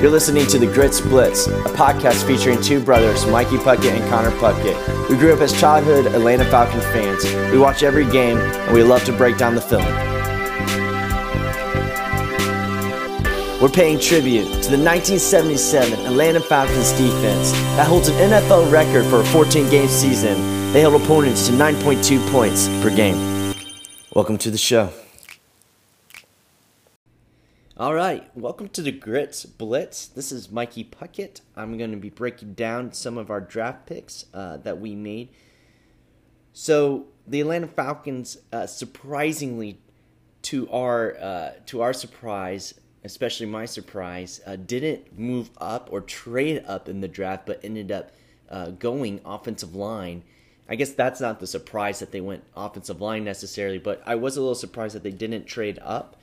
You're listening to The Grits Blitz, a podcast featuring two brothers, Mikey Puckett and Connor Puckett. We grew up as childhood Atlanta Falcons fans. We watch every game, and we love to break down the film. We're paying tribute to the 1977 Atlanta Falcons defense that holds an NFL record for a 14 game season. They held opponents to 9.2 points per game. Welcome to the show. All right, welcome to the Grits Blitz. This is Mikey Puckett. I'm going to be breaking down some of our draft picks uh, that we made. So the Atlanta Falcons, uh, surprisingly, to our uh, to our surprise, especially my surprise, uh, didn't move up or trade up in the draft, but ended up uh, going offensive line. I guess that's not the surprise that they went offensive line necessarily, but I was a little surprised that they didn't trade up.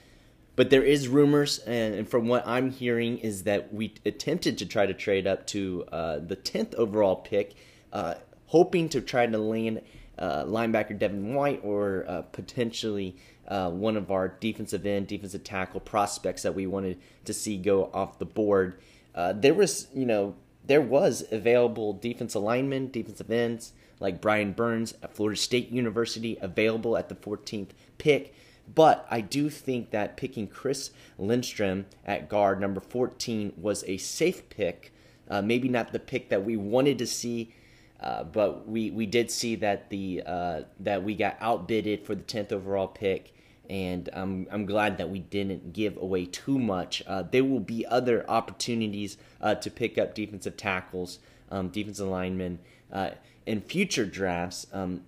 But there is rumors, and from what I'm hearing, is that we attempted to try to trade up to uh, the 10th overall pick, uh, hoping to try to land uh, linebacker Devin White or uh, potentially uh, one of our defensive end, defensive tackle prospects that we wanted to see go off the board. Uh, there was, you know, there was available defensive linemen, defensive ends like Brian Burns at Florida State University available at the 14th pick. But I do think that picking Chris Lindstrom at guard, number 14, was a safe pick. Uh, maybe not the pick that we wanted to see, uh, but we, we did see that the uh, that we got outbidded for the 10th overall pick, and I'm, I'm glad that we didn't give away too much. Uh, there will be other opportunities uh, to pick up defensive tackles, um, defensive linemen uh, in future drafts, um,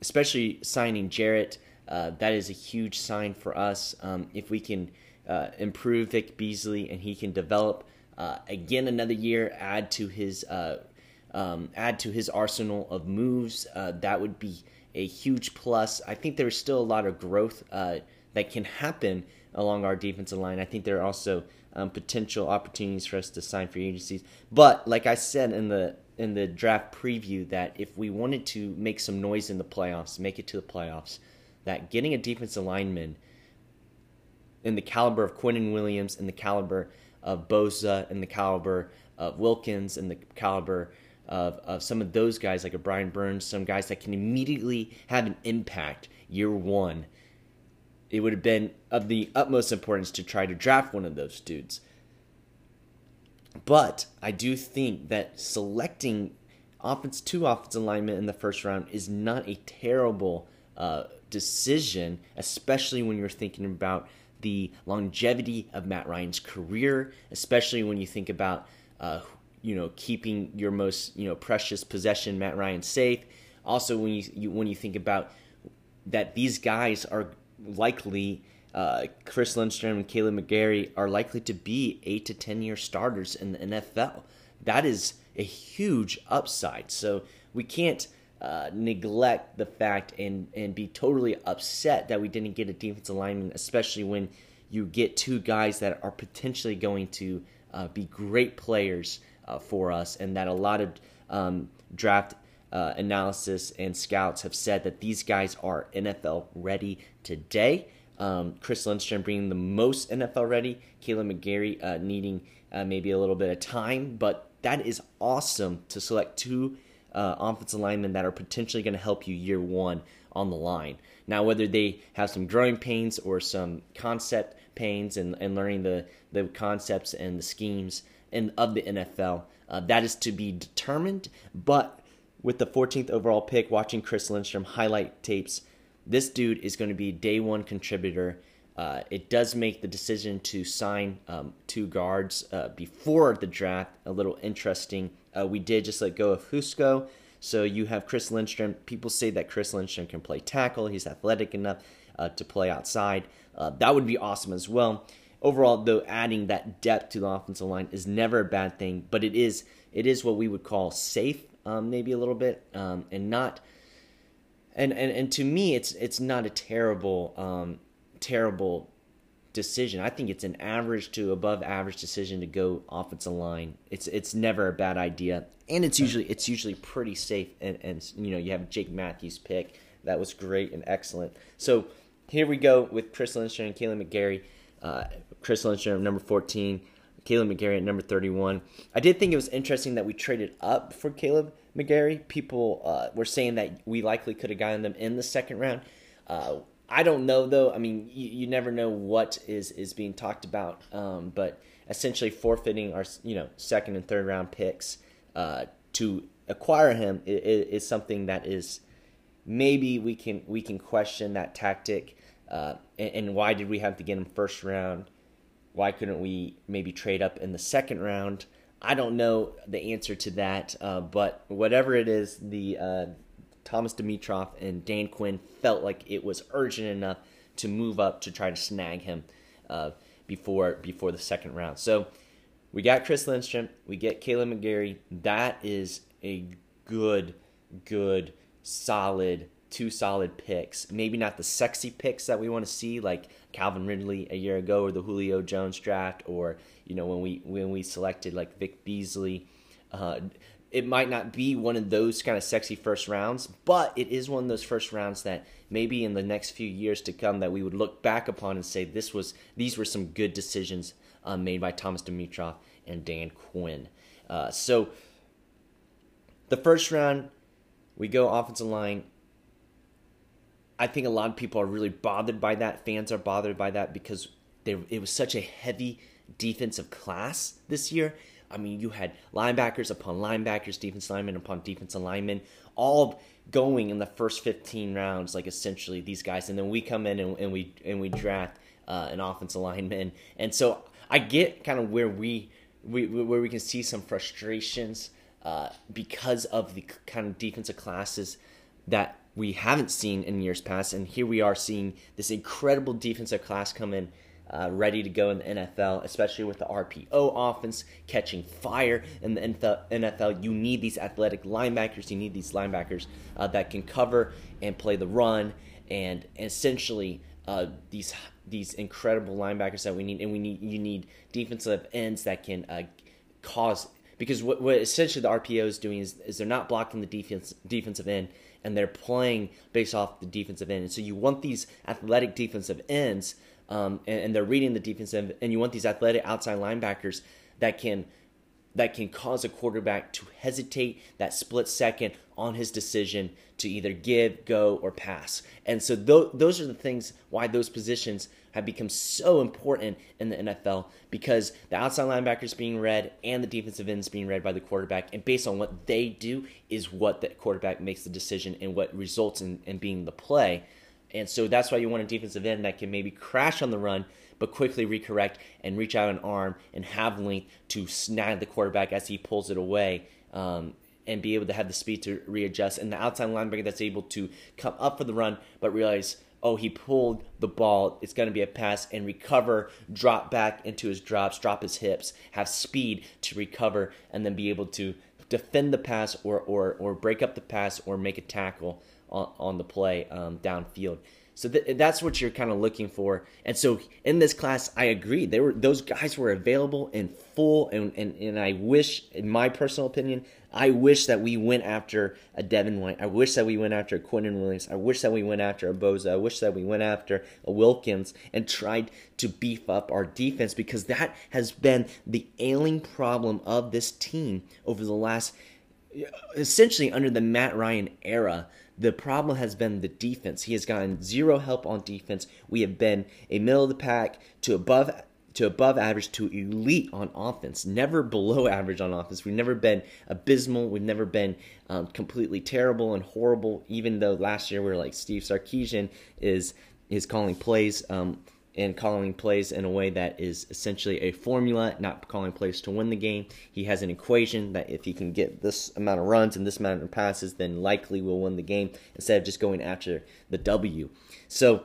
especially signing Jarrett. Uh, that is a huge sign for us. Um, if we can uh, improve Vic Beasley and he can develop uh, again another year, add to his uh, um, add to his arsenal of moves, uh, that would be a huge plus. I think there's still a lot of growth that can happen along our defensive line. I think there are also um, potential opportunities for us to sign free agencies. But like I said in the in the draft preview, that if we wanted to make some noise in the playoffs, make it to the playoffs that getting a defensive lineman in the caliber of Quinnen Williams, in the caliber of Bosa, in the caliber of Wilkins, in the caliber of, of some of those guys like a Brian Burns, some guys that can immediately have an impact year one, it would have been of the utmost importance to try to draft one of those dudes. But I do think that selecting offense two offensive alignment in the first round is not a terrible uh, decision, especially when you're thinking about the longevity of Matt Ryan's career, especially when you think about uh, you know keeping your most you know precious possession, Matt Ryan, safe. Also, when you, you when you think about that these guys are likely uh, Chris Lindstrom and Kaleb McGary are likely to be eight to ten year starters in the NFL. That is a huge upside. So we can't uh, neglect the fact and and be totally upset that we didn't get a defensive lineman, especially when you get two guys that are potentially going to uh, be great players uh, for us, and that a lot of um, draft uh, analysis and scouts have said that these guys are NFL ready today. Um, Chris Lindstrom being the most NFL ready, Kaleb McGary uh, needing maybe a little bit of time, but that is awesome to select two uh, offensive linemen that are potentially going to help you year one on the line. Now, whether they have some growing pains or some concept pains and, and learning the, the concepts and the schemes in, of the NFL, uh, that is to be determined. But with the 14th overall pick, watching Chris Lindstrom highlight tapes, this dude is going to be day one contributor. Uh, it does make the decision to sign um, two guards uh, before the draft a little interesting uh, we did just let go of Fusco. So you have Chris Lindstrom. People say that Chris Lindstrom can play tackle. He's athletic enough uh, to play outside. Uh, that would be awesome as well. Overall, though, adding that depth to the offensive line is never a bad thing, but it is it is what we would call safe, um, maybe a little bit, um, and not. And, and and to me, it's it's not a terrible um, terrible decision. I think it's an average to above average decision to go offensive line. It's it's never a bad idea, and it's usually it's usually pretty safe. And and you know you have Jake Matthews pick that was great and excellent. So here we go with Chris Lindstrom and Kaleb McGary. Uh, Chris Lindstrom number fourteen, Kaleb McGary at number 31. I did think it was interesting that we traded up for Kaleb McGary. People uh, were saying that we likely could have gotten them in the second round. Uh, I don't know though. I mean, you, you, never know what is is being talked about. Um, but essentially forfeiting our you know second and third round picks uh, to acquire him is, is, something that is maybe we can we can question that tactic. Uh, and, and why did we have to get him first round? Why couldn't we maybe trade up in the second round? I don't know the answer to that, uh, but whatever it is, the uh, Thomas Dimitroff and Dan Quinn felt like it was urgent enough to move up to try to snag him uh, before before the second round. So we got Chris Lindstrom, we get Kaleb McGary. That is a good, good, solid two solid picks. Maybe not the sexy picks that we want to see, like Calvin Ridley a year ago, or the Julio Jones draft, or you know when we when we selected like Vic Beasley. Uh, it might not be one of those kind of sexy first rounds, but it is one of those first rounds that maybe in the next few years to come that we would look back upon and say this was these were some good decisions uh, made by Thomas Dimitroff and Dan Quinn. Uh, so the first round, we go offensive line. I think a lot of people are really bothered by that. Fans are bothered by that because they, it was such a heavy defensive class this year I mean, you had linebackers upon linebackers, defense linemen upon defense linemen, all going in the first 15 rounds, like essentially these guys, and then we come in and, and we and we draft uh, an offensive lineman, and so I get kind of where we, we where we can see some frustrations uh, because of the kind of defensive classes that we haven't seen in years past, and here we are seeing this incredible defensive class come in uh, ready to go in the NFL, especially with the RPO offense catching fire in the NFL. You need these athletic linebackers. You need these linebackers uh, that can cover and play the run, and essentially uh, these these incredible linebackers that we need. And we need you need defensive ends that can uh, cause because what, what essentially the RPO is doing is, is they're not blocking the defense defensive end and they're playing based off the defensive end. And so you want these athletic defensive ends um, and, and, they're reading the defensive, and you want these athletic outside linebackers that can that can cause a quarterback to hesitate that split second on his decision to either give, go, or pass. And so th- those are the things why those positions have become so important in the NFL because the outside linebackers being read and the defensive ends being read by the quarterback, and based on what they do is what the quarterback makes the decision and what results in, in being the play. And so that's why you want a defensive end that can maybe crash on the run, but quickly recorrect and reach out an arm and have length to snag the quarterback as he pulls it away. Um, and be able to have the speed to readjust. And the outside linebacker that's able to come up for the run, but realize, oh, he pulled the ball, it's going to be a pass, and recover, drop back into his drops, drop his hips, have speed to recover, and then be able to defend the pass or, or, or break up the pass or make a tackle on, on the play um, downfield. So th- that's what you're kind of looking for. And so in this class, I agree. They were those guys were available in full, and, and, and I wish, in my personal opinion, I wish that we went after a Devin White. I wish that we went after a Quinnen Williams. I wish that we went after a Bosa. I wish that we went after a Wilkins and tried to beef up our defense because that has been the ailing problem of this team over the last, essentially under the Matt Ryan era the problem has been the defense. He has gotten zero help on defense. We have been a middle of the pack to above to above average to elite on offense, never below average on offense. We've never been abysmal. We've never been um, completely terrible and horrible. Even though last year we were like Steve Sarkisian is is calling plays. Um, and calling plays in a way that is essentially a formula, not calling plays to win the game. He has an equation that if he can get this amount of runs and this amount of passes, then likely will win the game instead of just going after the W. So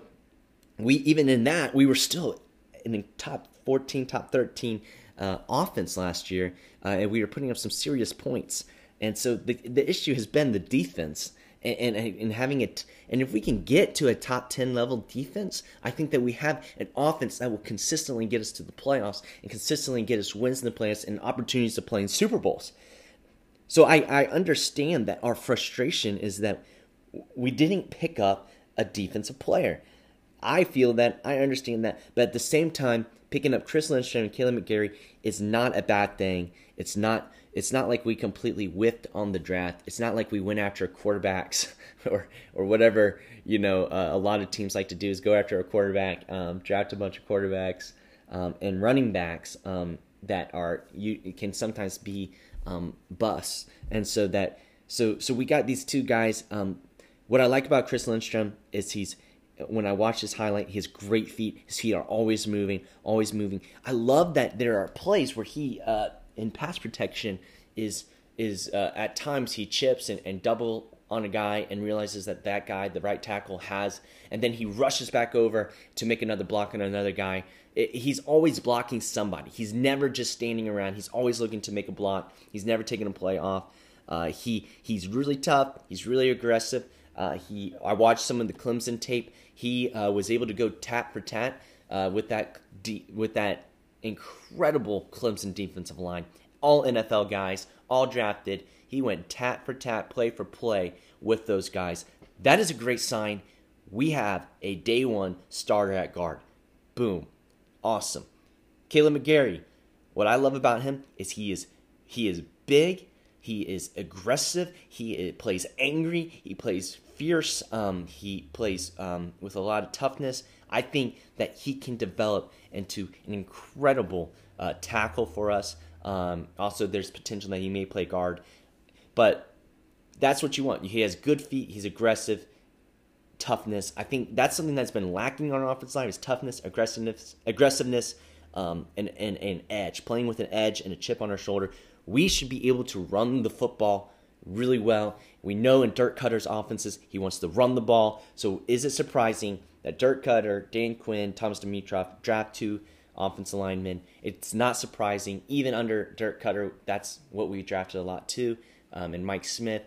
we even in that we were still in the top 14, top 13 uh, offense last year, uh, and we were putting up some serious points. And so the the issue has been the defense and, and, and having it. And if we can get to a top 10 level defense, I think that we have an offense that will consistently get us to the playoffs and consistently get us wins in the playoffs and opportunities to play in Super Bowls. So I, I understand that our frustration is that we didn't pick up a defensive player. I feel that I understand that, but at the same time, picking up Chris Lindstrom and Kaleb McGary is not a bad thing. It's not it's not like we completely whiffed on the draft. It's not like we went after quarterbacks or or whatever you know uh, a lot of teams like to do is go after a quarterback, um, draft a bunch of quarterbacks um, and running backs um, that are you can sometimes be um, busts, and so that so so we got these two guys. Um, what I like about Chris Lindstrom is he's when I watch his highlight, his great feet. His feet are always moving, always moving. I love that there are plays where he uh, in pass protection is is uh, at times he chips and, and double on a guy and realizes that that guy, the right tackle, has, and then he rushes back over to make another block on another guy. It, he's always blocking somebody. He's never just standing around. He's always looking to make a block. He's never taking a play off. Uh, he he's really tough. He's really aggressive. Uh, he I watched some of the Clemson tape. He uh, was able to go tat for tat uh, with that with that incredible Clemson defensive line. All NFL guys, all drafted. He went tat for tat, play for play with those guys. That is a great sign. We have a day one starter at guard. Boom. Awesome. Kaleb McGary. What I love about him is he is he is big, he is aggressive, he plays angry, he plays fierce, um, he plays um, with a lot of toughness. I think that he can develop into an incredible uh, tackle for us. Um, also, there's potential that he may play guard. But that's what you want. He has good feet. He's aggressive, toughness. I think that's something that's been lacking on our offensive line is toughness, aggressiveness, aggressiveness, um, and, and, and edge. Playing with an edge and a chip on our shoulder. We should be able to run the football really well. We know in Dirk Koetter's offenses, he wants to run the ball. So is it surprising that Dirk Koetter, Dan Quinn, Thomas Dimitroff draft two offensive linemen? It's not surprising. Even under Dirk Koetter, that's what we drafted a lot too um, and Mike Smith.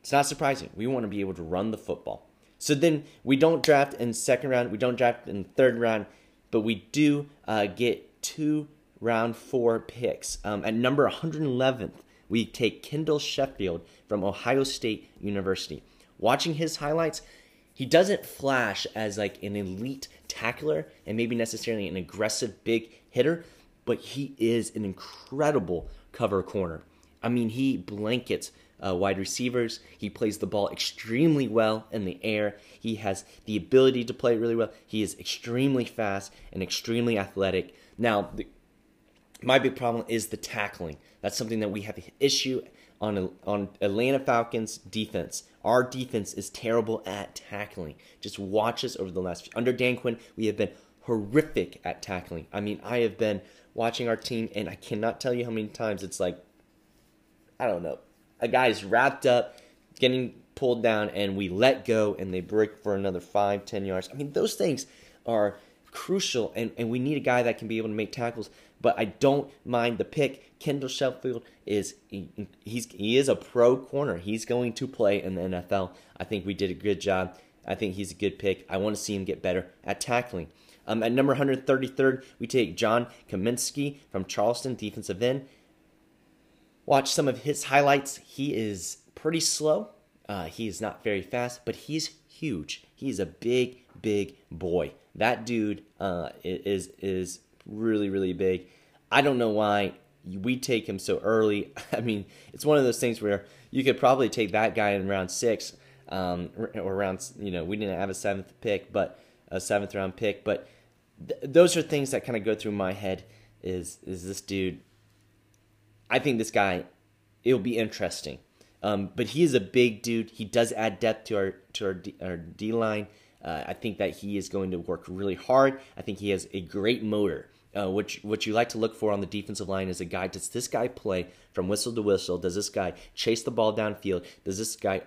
It's not surprising. We want to be able to run the football. So then we don't draft in second round, we don't draft in third round, but we do uh, get two round four picks. Um, at number 111th, we take Kendall Sheffield from Ohio State University. Watching his highlights, he doesn't flash as like an elite tackler and maybe necessarily an aggressive big hitter, but he is an incredible cover corner. I mean, he blankets uh, wide receivers. He plays the ball extremely well in the air. He has the ability to play really well. He is extremely fast and extremely athletic. Now, the, my big problem is the tackling. That's something that we have an issue on on Atlanta Falcons defense. Our defense is terrible at tackling. Just watch us over the last few. Under Dan Quinn, we have been horrific at tackling. I mean, I have been watching our team, and I cannot tell you how many times it's like I don't know, a guy's wrapped up, getting pulled down, and we let go and they break for another five, ten yards. I mean, those things are crucial, and, and we need a guy that can be able to make tackles. But I don't mind the pick. Kendall Sheffield is he, he's he is a pro corner. He's going to play in the NFL. I think we did a good job. I think he's a good pick. I want to see him get better at tackling. Um, at number 133rd, we take John Cominsky from Charleston, defensive end. Watch some of his highlights. He is pretty slow. Uh, he is not very fast, but he's huge. He's a big, big boy. That dude uh, is is really, really big. I don't know why we take him so early. I mean, it's one of those things where you could probably take that guy in round six, um, or round. You know, we didn't have a seventh pick, but a seventh round pick. But th- those are things that kind of go through my head. Is is this dude I think this guy, it'll be interesting. Um, but he is a big dude. He does add depth to our to our D, our D line. Uh, I think that he is going to work really hard. I think he has a great motor. Uh, which what you like to look for on the defensive line is a guy. Does this guy play from whistle to whistle? Does this guy chase the ball downfield? Does this guy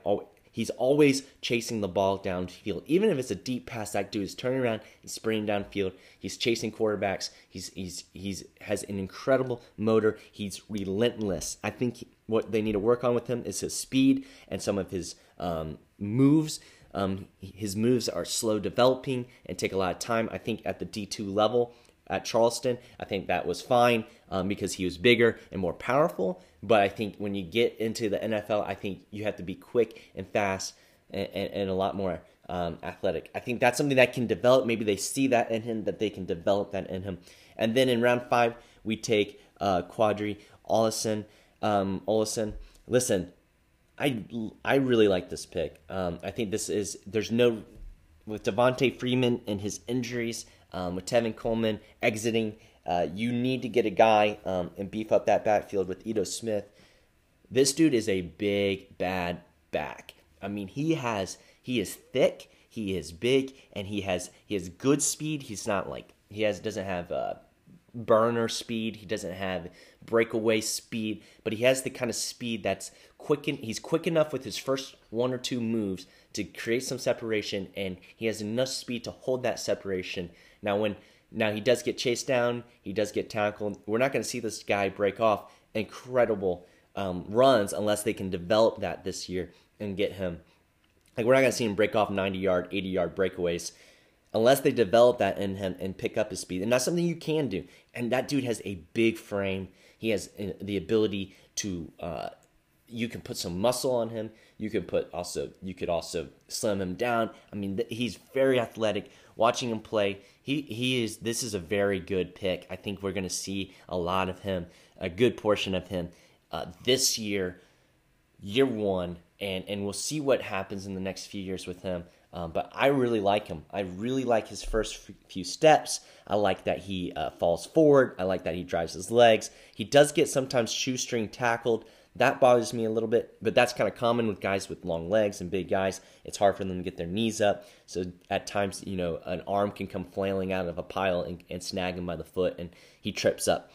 He's always chasing the ball downfield. Even if it's a deep pass, that dude is turning around and sprinting downfield. He's chasing quarterbacks. He's he's he's has an incredible motor. He's relentless. I think what they need to work on with him is his speed and some of his um, moves. Um, his moves are slow developing and take a lot of time. I think at the D2 level, at Charleston. I think that was fine um, because he was bigger and more powerful. But I think when you get into the NFL, I think you have to be quick and fast and, and, and a lot more um, athletic. I think that's something that can develop. Maybe they see that in him, that they can develop that in him. And then in round five, we take uh, Qadree Ollison. Um, Ollison. Listen, I I really like this pick. Um, I think this is there's no with Devonta Freeman and his injuries, um, with Tevin Coleman exiting. Uh, you need to get a guy um, and beef up that backfield with Ito Smith. This dude is a big bad back. I mean, he has he is thick, he is big, and he has he has good speed. He's not like he has doesn't have uh, burner speed. He doesn't have breakaway speed, but he has the kind of speed that's quick. In, he's quick enough with his first one or two moves to create some separation, and he has enough speed to hold that separation. Now, when now he does get chased down, he does get tackled. We're not going to see this guy break off incredible um, runs unless they can develop that this year and get him. Like we're not going to see him break off 90 yard, 80 yard breakaways unless they develop that in him and pick up his speed. And that's something you can do. And that dude has a big frame. He has uh, the ability to. Uh, you can put some muscle on him. You can put also. You could also slim him down. I mean, he's very athletic. Watching him play, he he is. This is a very good pick. I think we're going to see a lot of him, a good portion of him, uh, this year, year one, and and we'll see what happens in the next few years with him. Um, but I really like him. I really like his first few steps. I like that he uh, falls forward. I like that he drives his legs. He does get sometimes shoestring tackled. That bothers me a little bit, but that's kind of common with guys with long legs and big guys. It's hard for them to get their knees up. So at times, you know, an arm can come flailing out of a pile and, and snag him by the foot, and he trips up.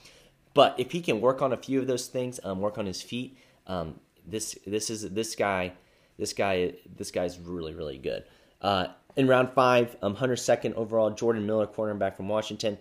But if he can work on a few of those things, um, work on his feet, um, this this is this guy, this guy, this guy's really really good. Uh, in round five, um, Hunter second overall, Jordan Miller, cornerback from Washington.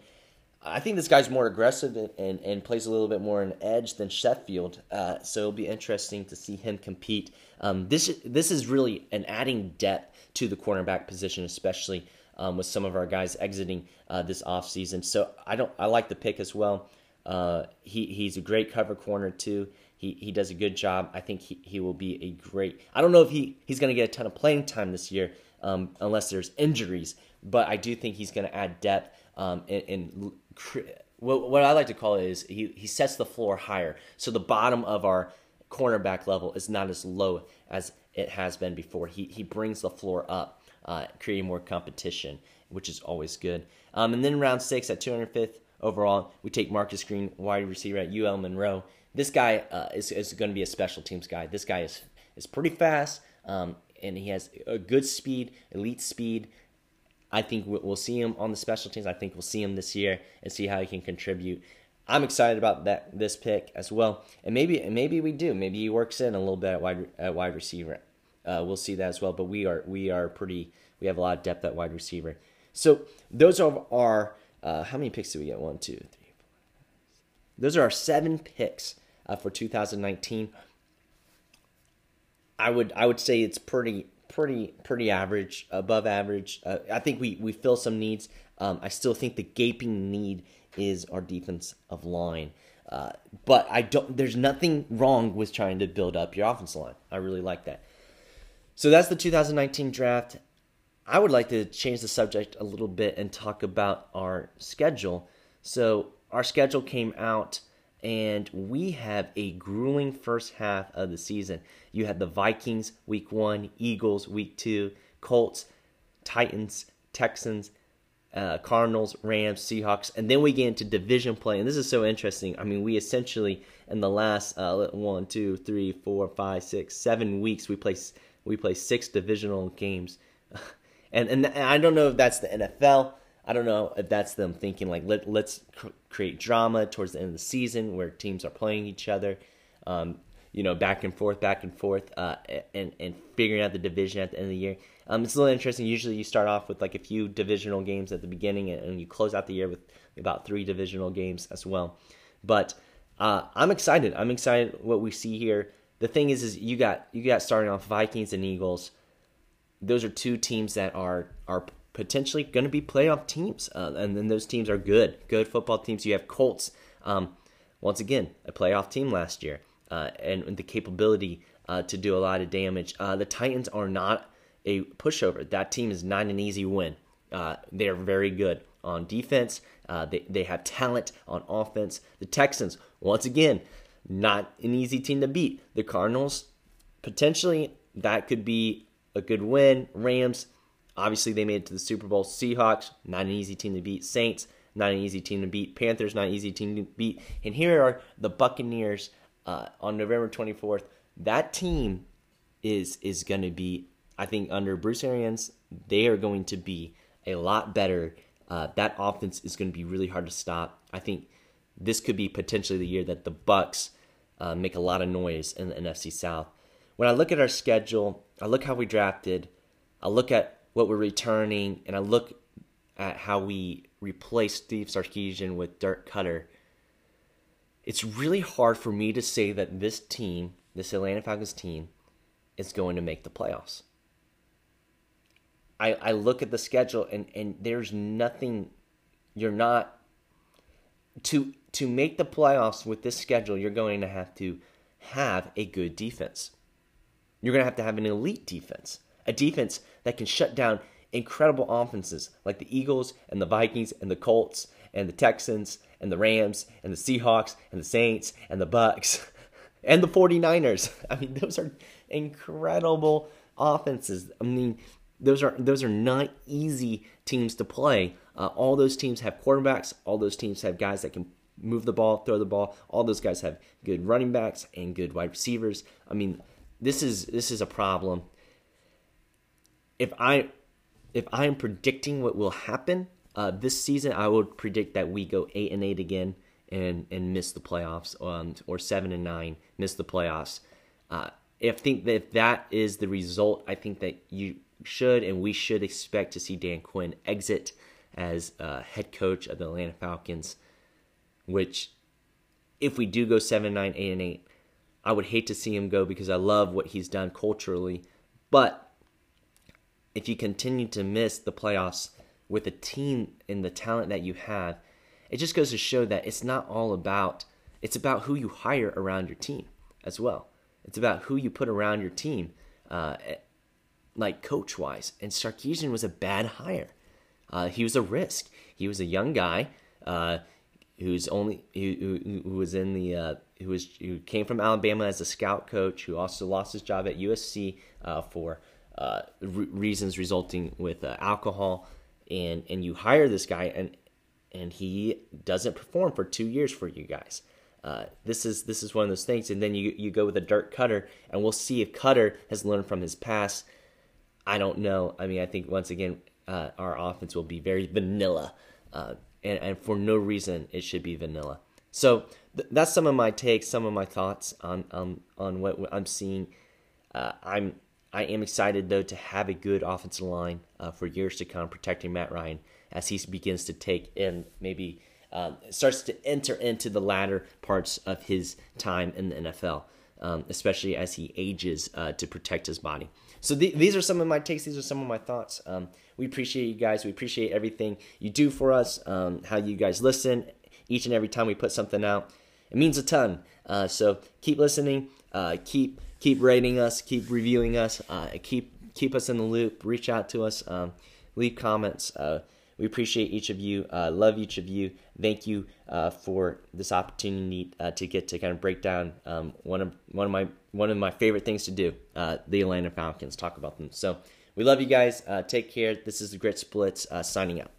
I think this guy's more aggressive and, and, and plays a little bit more an edge than Sheffield, uh, so it'll be interesting to see him compete. Um, this this is really an adding depth to the cornerback position, especially um, with some of our guys exiting uh, this offseason. So I don't I like the pick as well. Uh, he he's a great cover corner too. He he does a good job. I think he, he will be a great. I don't know if he he's going to get a ton of playing time this year, um, unless there's injuries. But I do think he's going to add depth um, and, and what, I like to call it is he, he sets the floor higher. So the bottom of our cornerback level is not as low as it has been before. He, he brings the floor up, uh, creating more competition, which is always good. Um, and then round six at 205th overall, we take Marcus Green, wide receiver at UL Monroe. This guy uh, is, is going to be a special teams guy. This guy is is pretty fast. Um, and he has a good speed, elite speed. I think we'll see him on the special teams. I think we'll see him this year and see how he can contribute. I'm excited about that this pick as well, and maybe maybe we do. Maybe he works in a little bit at wide at wide receiver. Uh, we'll see that as well. But we are we are pretty. We have a lot of depth at wide receiver. So those are our uh, how many picks do we get? One, two, three, four. Those are our seven picks uh, for 2019. I would I would say it's pretty pretty pretty average, above average. Uh, I think we we fill some needs. Um, I still think the gaping need is our defense of line. Uh, but I don't. There's nothing wrong with trying to build up your offensive line. I really like that. So that's the 2019 draft. I would like to change the subject a little bit and talk about our schedule. So our schedule came out and we have a grueling first half of the season. You had the Vikings week one, Eagles week two, Colts, Titans, Texans, uh, Cardinals, Rams, Seahawks, and then we get into division play. And this is so interesting. I mean, we essentially in the last uh, one, two, three, four, five, six, seven weeks we play we play six divisional games, and and I don't know if that's the NFL. I don't know if that's them thinking like let let's cr- create drama towards the end of the season where teams are playing each other, um, you know, back and forth, back and forth, uh, and and figuring out the division at the end of the year. Um, it's a little interesting. Usually, you start off with like a few divisional games at the beginning, and, and you close out the year with about three divisional games as well. But uh, I'm excited. I'm excited what we see here. The thing is, is you got you got starting off Vikings and Eagles. Those are two teams that are are potentially going to be playoff teams, uh, and then those teams are good, good football teams. You have Colts, um, once again, a playoff team last year, uh, and, the capability uh, to do a lot of damage. Uh, the Titans are not a pushover. That team is not an easy win. Uh, they are very good on defense. Uh, they, they have talent on offense. The Texans, once again, not an easy team to beat. The Cardinals, potentially, that could be a good win. Rams, obviously, they made it to the Super Bowl. Seahawks, not an easy team to beat. Saints, not an easy team to beat. Panthers, not an easy team to beat. And here are the Buccaneers uh, on November 24th. That team is is going to be, I think, under Bruce Arians, they are going to be a lot better. Uh, that offense is going to be really hard to stop. I think this could be potentially the year that the Bucks uh, make a lot of noise in the NFC South. When I look at our schedule, I look how we drafted, I look at what we're returning, and I look at how we replace Steve Sarkisian with Dirk Koetter, It's really hard for me to say that this team, this Atlanta Falcons team, is going to make the playoffs. I, I look at the schedule and, and there's nothing you're not to to make the playoffs with this schedule, you're going to have to have a good defense. You're going to have to have an elite defense, a defense that can shut down incredible offenses like the Eagles and the Vikings and the Colts and the Texans and the Rams and the Seahawks and the Saints and the Bucks and the 49ers. I mean, those are incredible offenses. I mean, those are those are not easy teams to play. Uh, all those teams have quarterbacks. All those teams have guys that can move the ball, throw the ball. All those guys have good running backs and good wide receivers. I mean, this is this is a problem. If I if I am predicting what will happen uh, this season, I would predict that we go eight and eight again and and miss the playoffs, um, or seven and nine, miss the playoffs. Uh, if think that if that is the result, I think that you should and we should expect to see Dan Quinn exit as uh, head coach of the Atlanta Falcons. Which, if we do go 7 9, 8 and 8, I would hate to see him go because I love what he's done culturally. But if you continue to miss the playoffs with a team and the talent that you have, it just goes to show that it's not all about, it's about who you hire around your team as well. It's about who you put around your team. Uh, like coach wise. And Sarkisian was a bad hire. Uh, he was a risk. He was a young guy uh, who's only who, who, was in the uh, who was who came from Alabama as a scout coach, who also lost his job at USC uh, for uh, re- reasons resulting with uh, alcohol. And and you hire this guy and and he doesn't perform for two years for you guys. Uh, this is this is one of those things, and then you you go with a Dirk Koetter, and we'll see if Koetter has learned from his past I don't know. I mean, I think once again, uh, our offense will be very vanilla, uh, and, and, for no reason it should be vanilla. So th- that's some of my takes, some of my thoughts on on, on what I'm seeing. Uh, I'm I am excited though to have a good offensive line uh, for years to come, protecting Matt Ryan as he begins to take in maybe um, starts to enter into the latter parts of his time in the NFL, um, especially as he ages uh, to protect his body. So th- these are some of my takes. These are some of my thoughts. Um, we appreciate you guys. We appreciate everything you do for us. Um, how you guys listen each and every time we put something out. It means a ton. Uh, so keep listening. Uh, keep keep rating us. Keep reviewing us. Uh, keep keep us in the loop. Reach out to us. Um, leave comments. Uh, we appreciate each of you. Uh, love each of you. Thank you uh, for this opportunity uh, to get to kind of break down um, one of one of my one of my favorite things to do, uh, the Atlanta Falcons. Talk about them. So we love you guys. Take care. This is the Grits Blitz signing out.